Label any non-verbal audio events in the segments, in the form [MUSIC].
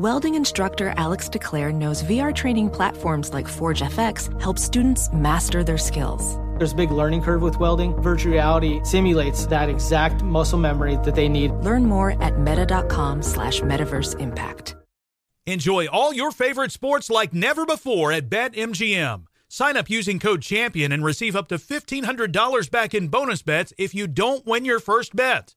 Welding instructor Alex DeClaire knows VR training platforms like Forge FX help students master their skills. There's a big learning curve with welding. Virtual reality simulates that exact muscle memory that they need. Learn more at meta.com slash metaverse impact. Enjoy all your favorite sports like never before at BetMGM. Sign up using code CHAMPION and receive up to $1,500 back in bonus bets if you don't win your first bet.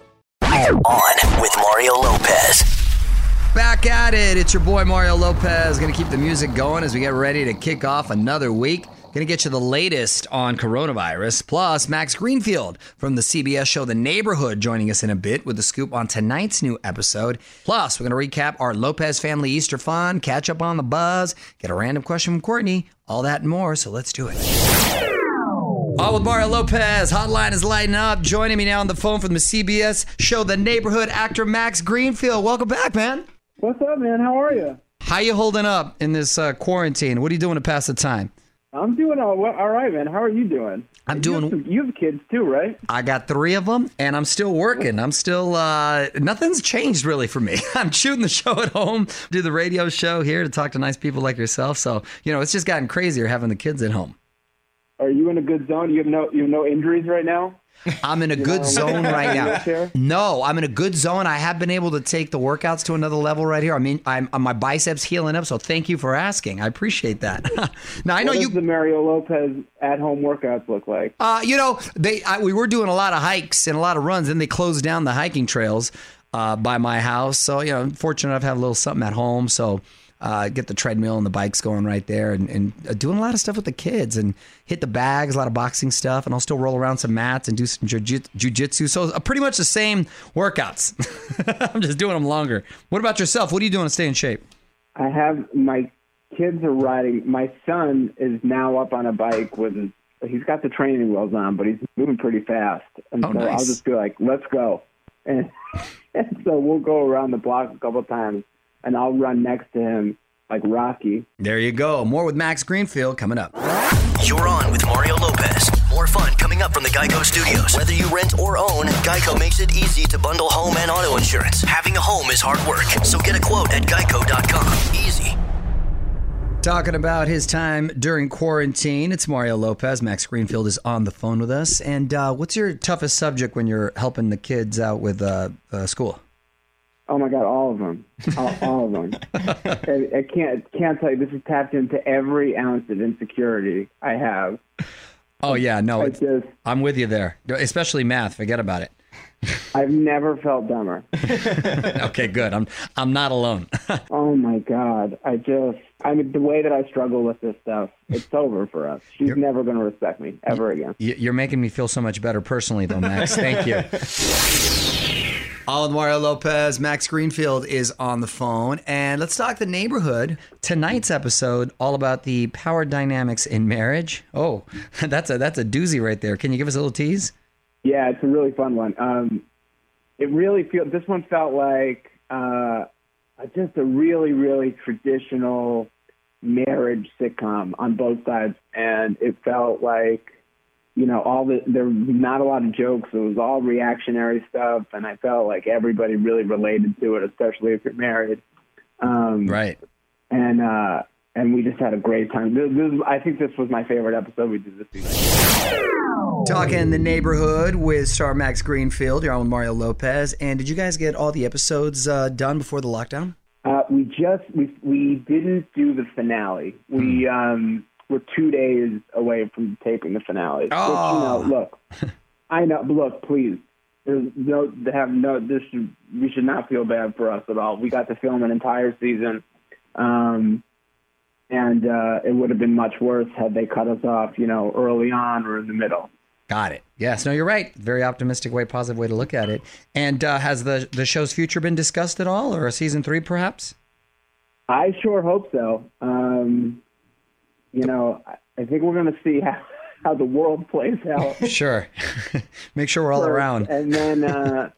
On with Mario Lopez. Back at it. It's your boy Mario Lopez. Going to keep the music going as we get ready to kick off another week. Going to get you the latest on coronavirus. Plus, Max Greenfield from the CBS show The Neighborhood joining us in a bit with the scoop on tonight's new episode. Plus, we're going to recap our Lopez family Easter fun, catch up on the buzz, get a random question from Courtney, all that and more. So let's do it. All with Mario Lopez. Hotline is lighting up. Joining me now on the phone from the CBS show The Neighborhood, actor Max Greenfield. Welcome back, man. What's up, man? How are you? How you holding up in this uh, quarantine? What are you doing to pass the time? I'm doing all, well, all right, man. How are you doing? I'm You doing- have some- you have kids too, right? I got three of them, and I'm still working. I'm still uh, nothing's changed really for me. [LAUGHS] I'm shooting the show at home, do the radio show here to talk to nice people like yourself. So you know, it's just gotten crazier having the kids at home. Are you in a good zone? You have no you have no injuries right now. I'm in a good know, zone [LAUGHS] right now. No, I'm in a good zone. I have been able to take the workouts to another level right here. I mean, I'm, I'm my biceps healing up. So thank you for asking. I appreciate that. [LAUGHS] now I know what you. does the Mario Lopez at home workouts look like? Uh, you know, they I, we were doing a lot of hikes and a lot of runs, and they closed down the hiking trails uh, by my house. So you know, I'm fortunate I've had a little something at home. So uh, get the treadmill and the bikes going right there, and, and uh, doing a lot of stuff with the kids, and hit the bags, a lot of boxing stuff, and I'll still roll around some mats and do some jujitsu. So uh, pretty much the same workouts. [LAUGHS] I'm just doing them longer. What about yourself? What are you doing to stay in shape? I have my kids are riding. My son is now up on a bike with his. He's got the training wheels on, but he's moving pretty fast. And Oh, so I'll just be like, "Let's go," and, [LAUGHS] and so we'll go around the block a couple times, and I'll run next to him like Rocky. There you go. More with Max Greenfield coming up. You're on with Mario Lopez. More fun coming up from the Geico Studios. Whether you rent or own, Geico makes it easy to bundle home and auto insurance. Having a home is hard work, so get a quote at geico.com. Easy. Talking about his time during quarantine, it's Mario Lopez. Max Greenfield is on the phone with us. And uh, what's your toughest subject when you're helping the kids out with uh, uh, school? Oh my god, all of them, all, all of them. [LAUGHS] I, I can't can't tell you. This is tapped into every ounce of insecurity I have. Oh yeah, no, it's, just I'm with you there. Especially math. Forget about it. [LAUGHS] I've never felt dumber. [LAUGHS] okay, good. I'm I'm not alone. Oh my god, I just I mean the way that I struggle with this stuff, it's over for us. She's never going to respect me ever again. You're making me feel so much better personally, though, Max. Thank you. With Mario Lopez. Max Greenfield is on the phone. And let's talk the neighborhood. Tonight's episode, all about the power dynamics in marriage. Oh, [LAUGHS] that's a that's a doozy right there. Can you give us a little tease? Yeah, it's a really fun one. Um, it really feels. This one felt like uh, just a really, really traditional marriage sitcom on both sides, and it felt like you know, all the there were not a lot of jokes. It was all reactionary stuff, and I felt like everybody really related to it, especially if you're married. Um, Right. And uh, and we just had a great time. This, this, I think this was my favorite episode we did this season. Talking the neighborhood with star Max Greenfield. You're on with Mario Lopez. And did you guys get all the episodes uh, done before the lockdown? Uh, we just we we didn't do the finale. We um we're two days away from taping the finale. Which, you Oh. know, look, [LAUGHS] I know. Look, please. There's no they have no. This should, we should not feel bad for us at all. We got to film an entire season, um, and uh, it would have been much worse had they cut us off, you know, early on or in the middle. Got it. Yes, no, you're right. Very optimistic way, positive way to look at it. And uh, has the, the show's future been discussed at all, or a season three perhaps? I sure hope so. Um, you know, I- I think we're going to see how, how the world plays out. [LAUGHS] Sure. [LAUGHS] Make sure we're all first, around. and then uh,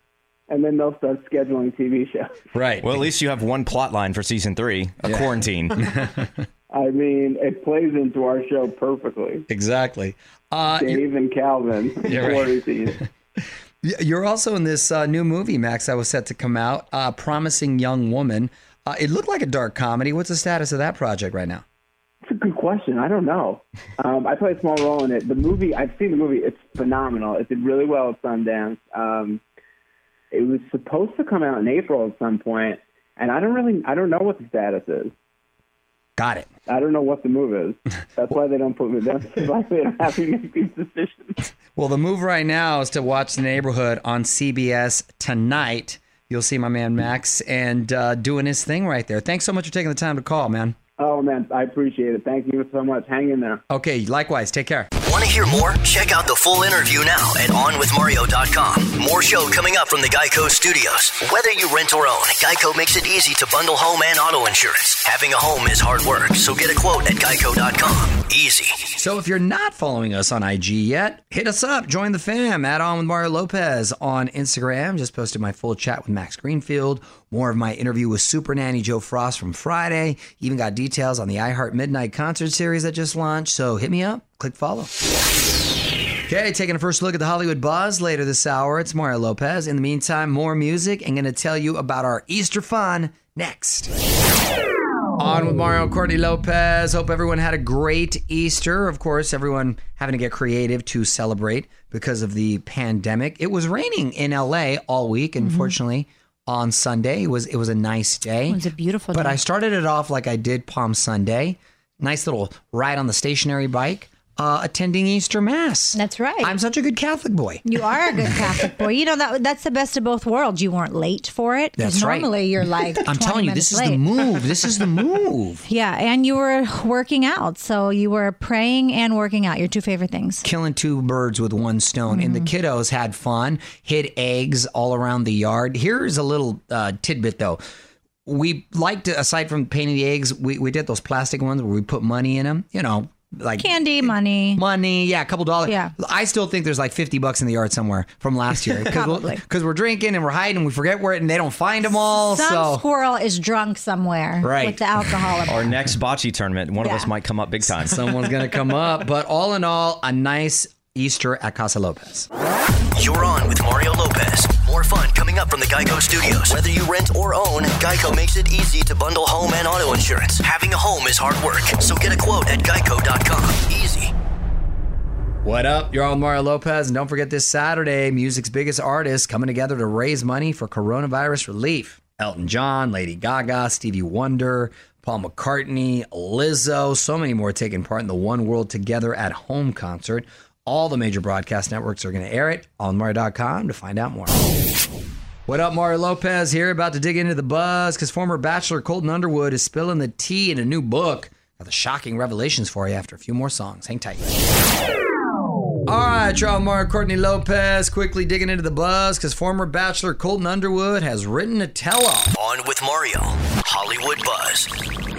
and then they'll start scheduling TV shows. Right. Well, at least you have one plot line for season three: a quarantine. [LAUGHS] I mean, it plays into our show perfectly. exactly. Uh, Dave and Calvin, Yeah, right. quarantine. you're also in this uh, new movie, Max, that was set to come out, uh, Promising Young Woman. Uh, it looked like a dark comedy. What's the status of that project right now? Good question. I don't know. Um, I play a small role in it. The movie, I've seen the movie. It's phenomenal. It did really well at Sundance. Um, it was supposed to come out in April at some point, and I don't really, I don't know what the status is. Got it. I don't know what the move is. [LAUGHS] That's why they don't put me. That's why they don't have me make these decisions. [LAUGHS] Well, the move right now is to watch The Neighborhood on CBS tonight. You'll see my man Max and uh, doing his thing right there. Thanks so much for taking the time to call, man. Oh man, I appreciate it. Thank you so much. Hang in there. Okay, likewise. Take care. Want to hear more? Check out the full interview now at OnWithMario.com. More show coming up from the Geico Studios. Whether you rent or own, Geico makes it easy to bundle home and auto insurance. Having a home is hard work, so get a quote at Geico.com. Easy. So if you're not following us on IG yet, hit us up. Join the fam. Add on with Mario Lopez on Instagram. Just posted my full chat with Max Greenfield. More of my interview with Super Nanny Jo Frost from Friday. Even got details on the iHeart Midnight concert series that just launched. So hit me up. Click follow. Okay, taking a first look at the Hollywood buzz later this hour. It's Mario Lopez. In the meantime, more music. I'm going to tell you about our Easter fun next. On with Mario and Courtney Lopez. Hope everyone had a great Easter. Of course, everyone having to get creative to celebrate because of the pandemic. It was raining in LA all week, Mm-hmm. On Sunday, it was it was a nice day. It was a beautiful But day. I started it off like I did Palm Sunday. Nice little ride on the stationary bike, uh, attending Easter Mass. That's right. I'm such a good Catholic boy. You are a good [LAUGHS] Catholic boy. You know that that's the best of both worlds. You weren't late for it. That's right. normally you're like. I'm telling you, this is the move. This is the [LAUGHS] move. Yeah, and you were working out, so you were praying and working out. Your two favorite things. killing two birds with one stone. And the Mm-hmm. kiddos had fun, hid eggs all around the yard. Here's a little uh, tidbit though. We liked aside from painting the eggs, we, we did those plastic ones where we put money in them, you know, like Candy, money. money, yeah, a couple dollars. Yeah. I still think there's like 50 bucks in the yard somewhere from last year. Probably. Because we're drinking and we're hiding we forget where it and they don't find them all. Some so squirrel is drunk somewhere Right. with the alcohol. Our next bocce tournament, one of us might come up big time. someone's going to come up. But all in all, a nice Easter at Casa Lopez. You're on with Mario Lopez. More fun coming up from the Geico Studios. Whether you rent or own, Geico makes it easy to bundle home and auto insurance. Having a home is hard work, so get a quote at Geico.com. Easy. What up? You're on Mario Lopez. And don't forget this Saturday, music's biggest artists coming together to raise money for coronavirus relief. Elton John, Lady Gaga, Stevie Wonder, Paul McCartney, Lizzo, so many more taking part in the One World Together at Home concert. All the major broadcast networks are going to air it on Mario.com to find out more. What up, Mario Lopez here, about to dig into the buzz because former Bachelor Colton Underwood is spilling the tea in a new book. Got the shocking revelations for you after a few more songs. Hang tight. All right, y'all, Mario Courtney Lopez quickly digging into the buzz because former Bachelor Colton Underwood has written a tell all. On with Mario. Hollywood Buzz.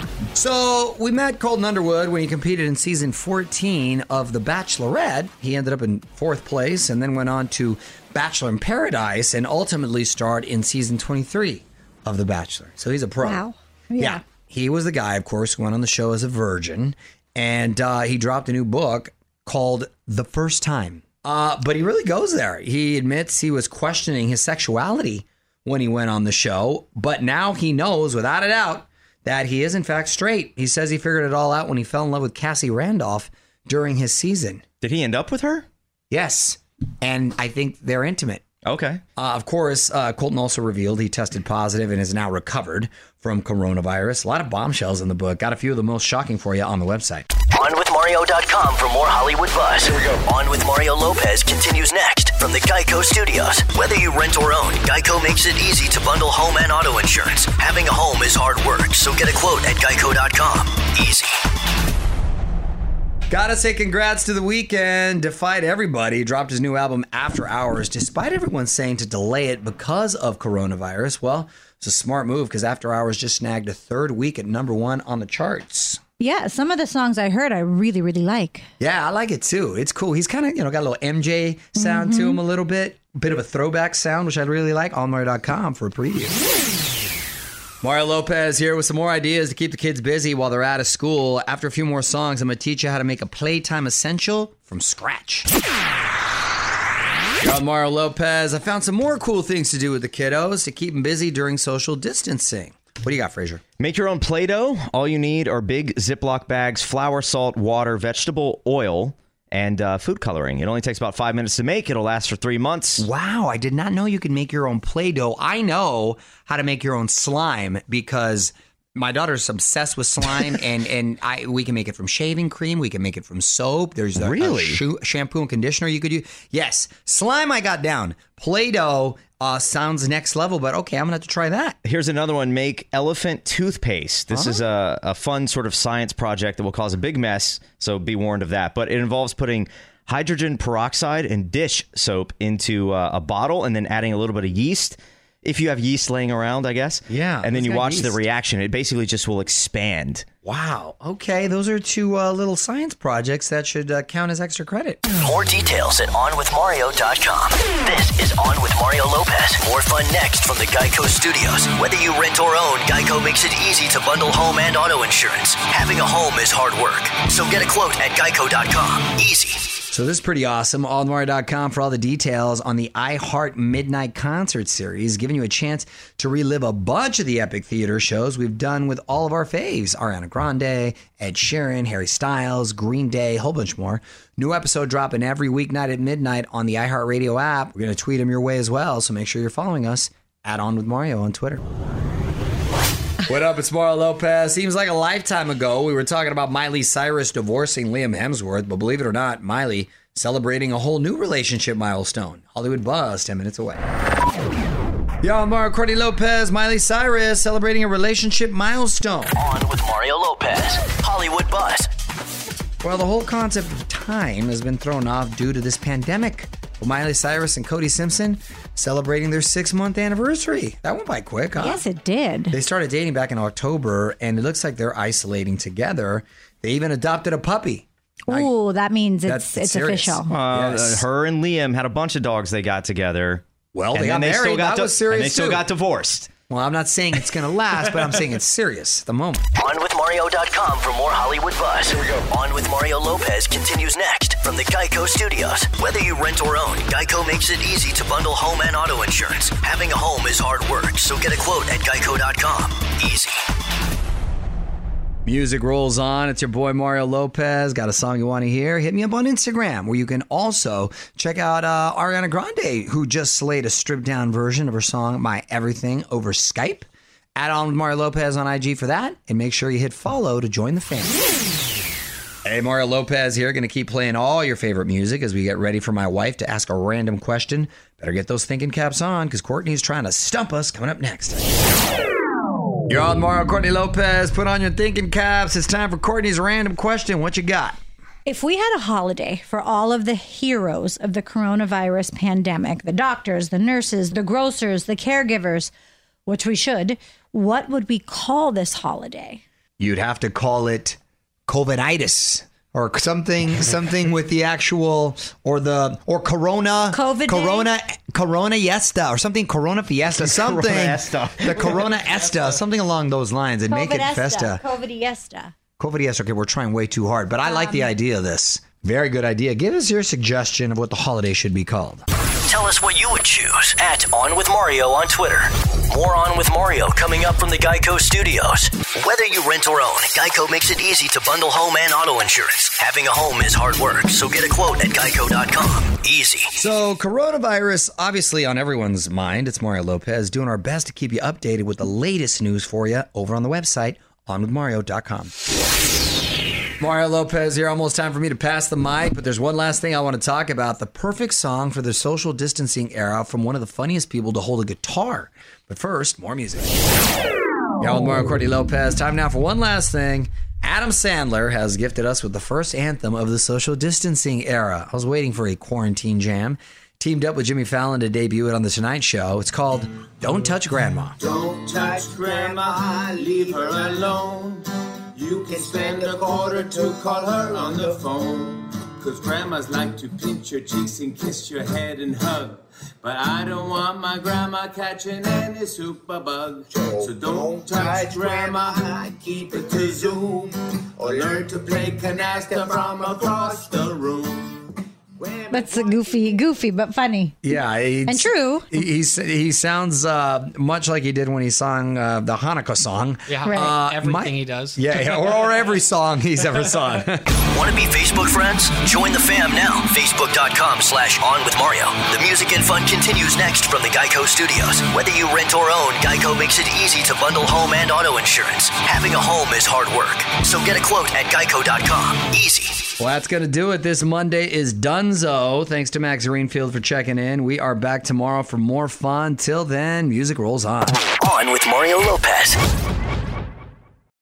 So we met Colton Underwood when he competed in season 14 of The Bachelorette. He ended up in fourth place and then went on to Bachelor in Paradise and ultimately starred in season 23 of The Bachelor. So he's a pro. Wow. Yeah. He was the guy, of course, who went on the show as a virgin. And uh, he dropped a new book called The First Time. Uh, but he really goes there. He admits he was questioning his sexuality when he went on the show, but now he knows without a doubt that he is in fact straight. He says he figured it all out when he fell in love with Cassie Randolph during his season. Did he end up with her? Yes. And I think they're intimate. Okay. Uh, of course, uh, Colton also revealed he tested positive and is now recovered from coronavirus. A lot of bombshells in the book. Got a few of the most shocking for you on the website. OnWithMario.com for more Hollywood buzz. Here we go. On with Mario Lopez continues next from the Geico Studios. Whether you rent or own, Geico makes it easy to bundle home and auto insurance. Having a home is hard work, so get a quote at Geico.com. Easy. Gotta say congrats to the Weeknd. Defied everybody. Dropped his new album After Hours, despite everyone saying to delay it because of coronavirus. Well, it's a smart move because After Hours just snagged a third week at number one on the charts. Yeah, some of the songs I heard I really, really like. Yeah, I like it too. It's cool. He's kind of, you know, got a little MJ sound to him mm-hmm. a little bit. Bit of a throwback sound, which I really like. OnMario.com for a preview. Mario Lopez here with some more ideas to keep the kids busy while they're out of school. After a few more songs, I'm going to teach you how to make a playtime essential from scratch. Yo, Mario Lopez. I found some more cool things to do with the kiddos to keep them busy during social distancing. What do you got, Frazier? Make your own Play Doh. All you need are big Ziploc bags, flour, salt, water, vegetable oil, and uh, food coloring. It only takes about five minutes to make. It'll last for three months. Wow, I did not know you could make your own Play Doh. I know how to make your own slime because my daughter's obsessed with slime, and and I we can make it from shaving cream. We can make it from soap. There's a, a Really? shampoo and conditioner you could use. Yes, slime I got down. Play Doh uh, sounds next level, but okay, I'm gonna have to try that. Here's another one. Make elephant toothpaste. This is a, a fun sort of science project that will cause a big mess, so be warned of that. But it involves putting hydrogen peroxide and dish soap into uh, a bottle and then adding a little bit of yeast. If you have yeast laying around, I guess. Yeah, And then you got watch the reaction. It basically just will expand. Wow. Okay, those are two uh, little science projects that should uh, count as extra credit. More details at OnWithMario.com. This is On with Mario Lopez. More fun next from the Geico Studios. Whether you rent or own, Geico makes it easy to bundle home and auto insurance. Having a home is hard work, so get a quote at Geico.com. Easy. So this is pretty awesome. AllMario.com for all the details on the iHeart Midnight Concert Series, giving you a chance to relive a bunch of the epic theater shows we've done with all of our faves. Ariana Grande, Ed Sheeran, Harry Styles, Green Day, a whole bunch more. New episode dropping every weeknight at midnight on the iHeartRadio app. We're going to tweet them your way as well, so make sure you're following us at On With Mario on Twitter. What up? It's Mario Lopez. Seems like a lifetime ago we were talking about Miley Cyrus divorcing Liam Hemsworth, but believe it or not, Miley celebrating a whole new relationship milestone. Hollywood Buzz, 10 minutes away. Yo, I'm Mario Courtney Lopez, Miley Cyrus celebrating a relationship milestone. On with Mario Lopez. Hollywood Buzz. Well, the whole concept of time has been thrown off due to this pandemic. With Miley Cyrus and Cody Simpson celebrating their six month anniversary. That went by quick, huh? Yes, it did. They started dating back in October, and it looks like they're isolating together. They even adopted a puppy. Ooh, that means it's it's, it's serious. official. Uh, Yes. Her and Liam had a bunch of dogs they got together. Well, and they got they still married. got That di- was serious, And they still too. got divorced. Well, I'm not saying it's going to last, but I'm saying it's serious at the moment. OnWithMario.com for more Hollywood buzz. Here we go. On with Mario Lopez continues next from the Geico Studios. Whether you rent or own, Geico makes it easy to bundle home and auto insurance. Having a home is hard work, so get a quote at Geico.com. Easy. Music rolls on. It's your boy Mario Lopez. Got a song you want to hear? Hit me up on Instagram, where you can also check out uh, Ariana Grande, who just slayed a stripped down version of her song "My Everything" over Skype. Add on with Mario Lopez on IG for that, and make sure you hit follow to join the family. Hey, Mario Lopez here. Going to keep playing all your favorite music as we get ready for my wife to ask a random question. Better get those thinking caps on because Courtney's trying to stump us. Coming up next. You're on Mario Courtney Lopez. Put on your thinking caps. It's time for Courtney's random question. What you got? If we had a holiday for all of the heroes of the coronavirus pandemic, the doctors, the nurses, the grocers, the caregivers, which we should, what would we call this holiday? You'd have to call it COVIDitis or something, something with the actual or the or Corona, COVID Corona, Corona Fiesta or something, Corona Fiesta, something, Esta. the Corona Esta, something along those lines, and make it Festa. COVID-iesta. COVID Fiesta. Okay, we're trying way too hard, but I like the um, idea of this. Very good idea. Give us your suggestion of what the holiday should be called. Tell us what you would choose at On With Mario on Twitter. More On With Mario coming up from the Geico Studios. Whether you rent or own, Geico makes it easy to bundle home and auto insurance. Having a home is hard work, so get a quote at geico.com. Easy. So, coronavirus, obviously on everyone's mind. It's Mario Lopez doing our best to keep you updated with the latest news for you over on the website, onwithmario.com. Mario Lopez here. Almost time for me to pass the mic, but there's one last thing I want to talk about. The perfect song for the social distancing era from one of the funniest people to hold a guitar. But first, more music. Yeah, with Mario Courtney Lopez. Time now for one last thing. Adam Sandler has gifted us with the first anthem of the social distancing era. I was waiting for a quarantine jam. Teamed up with Jimmy Fallon to debut it on The Tonight Show. It's called Don't Touch Grandma. Don't touch grandma, leave her alone. You can spend a quarter to call her on the phone. Cause grandmas like to pinch your cheeks and kiss your head and hug. But I don't want my grandma catching any super bug. So oh, don't touch grandma, keep it to Zoom. Or learn to play canasta from across the room. That's a goofy, goofy, but funny. Yeah, it's- And true. He he sounds uh, much like he did when he sung uh, the Hanukkah song. Yeah, Right. Uh, everything my- he does. Yeah, yeah, or, or every song he's ever [LAUGHS] sung. Want to be Facebook friends? Join the fam now. Facebook.com slash On With Mario. The music and fun continues next from the Geico Studios. Whether you rent or own, Geico makes it easy to bundle home and auto insurance. Having a home is hard work, so get a quote at geico.com. Easy. Well, that's going to do it. This Monday is Dunzo. Thanks to Max Greenfield for checking in. We are back tomorrow for more fun. Till then, music rolls on. On with Mario Lopez.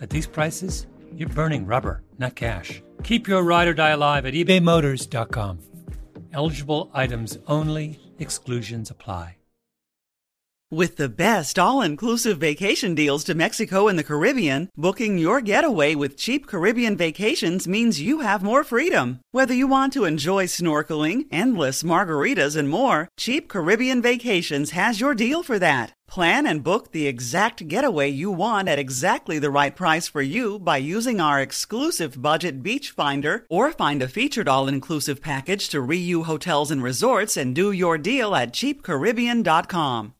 at these prices, you're burning rubber, not cash. Keep your ride or die alive at ebaymotors.com. Eligible items only, exclusions apply. With the best all inclusive vacation deals to Mexico and the Caribbean, booking your getaway with cheap Caribbean vacations means you have more freedom. Whether you want to enjoy snorkeling, endless margaritas, and more, Cheap Caribbean Vacations has your deal for that. Plan and book the exact getaway you want at exactly the right price for you by using our exclusive budget beach finder or find a featured all inclusive package to Riu Hotels and Resorts and do your deal at cheapcaribbean.com.